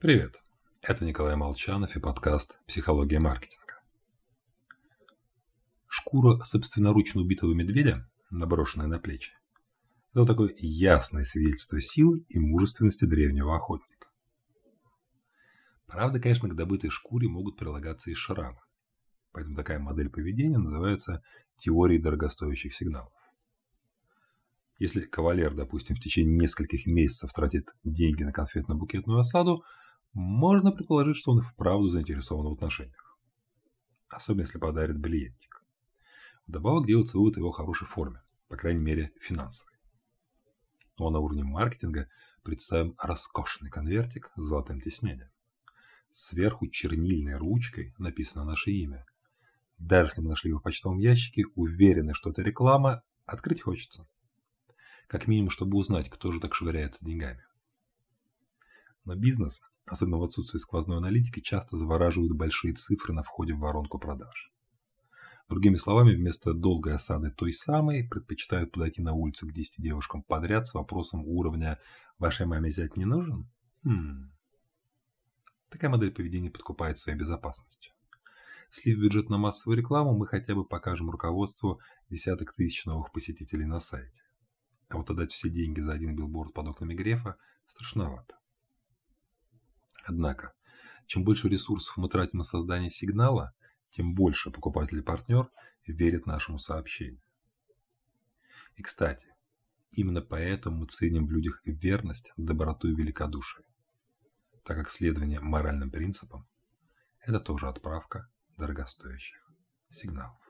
Привет, это Николай Молчанов и подкаст «Психология маркетинга». Шкура собственноручно убитого медведя, наброшенная на плечи, это такое ясное свидетельство силы и мужественности древнего охотника. Правда, конечно, к добытой шкуре могут прилагаться и шрамы, поэтому такая модель поведения называется теорией дорогостоящих сигналов. Если кавалер, допустим, в течение нескольких месяцев тратит деньги на конфетно-букетную осаду, можно предположить, что он вправду заинтересован в отношениях. Особенно, если подарит бриллиантик. Вдобавок делается вывод о его хорошей форме, по крайней мере, финансовой. Ну а на уровне маркетинга представим роскошный конвертик с золотым тиснением. Сверху чернильной ручкой написано наше имя. Даже если мы нашли его в почтовом ящике, уверены, что это реклама, открыть хочется. Как минимум, чтобы узнать, кто же так швыряется деньгами. Но бизнес особенно в отсутствии сквозной аналитики, часто завораживают большие цифры на входе в воронку продаж. Другими словами, вместо долгой осады той самой предпочитают подойти на улицу к 10 девушкам подряд с вопросом уровня «Вашей маме зять не нужен?» хм. Такая модель поведения подкупает своей безопасностью. Слив бюджет на массовую рекламу, мы хотя бы покажем руководству десяток тысяч новых посетителей на сайте. А вот отдать все деньги за один билборд под окнами Грефа страшновато. Однако, чем больше ресурсов мы тратим на создание сигнала, тем больше покупатель-партнер верит нашему сообщению. И, кстати, именно поэтому мы ценим в людях верность, доброту и великодушие, так как следование моральным принципам – это тоже отправка дорогостоящих сигналов.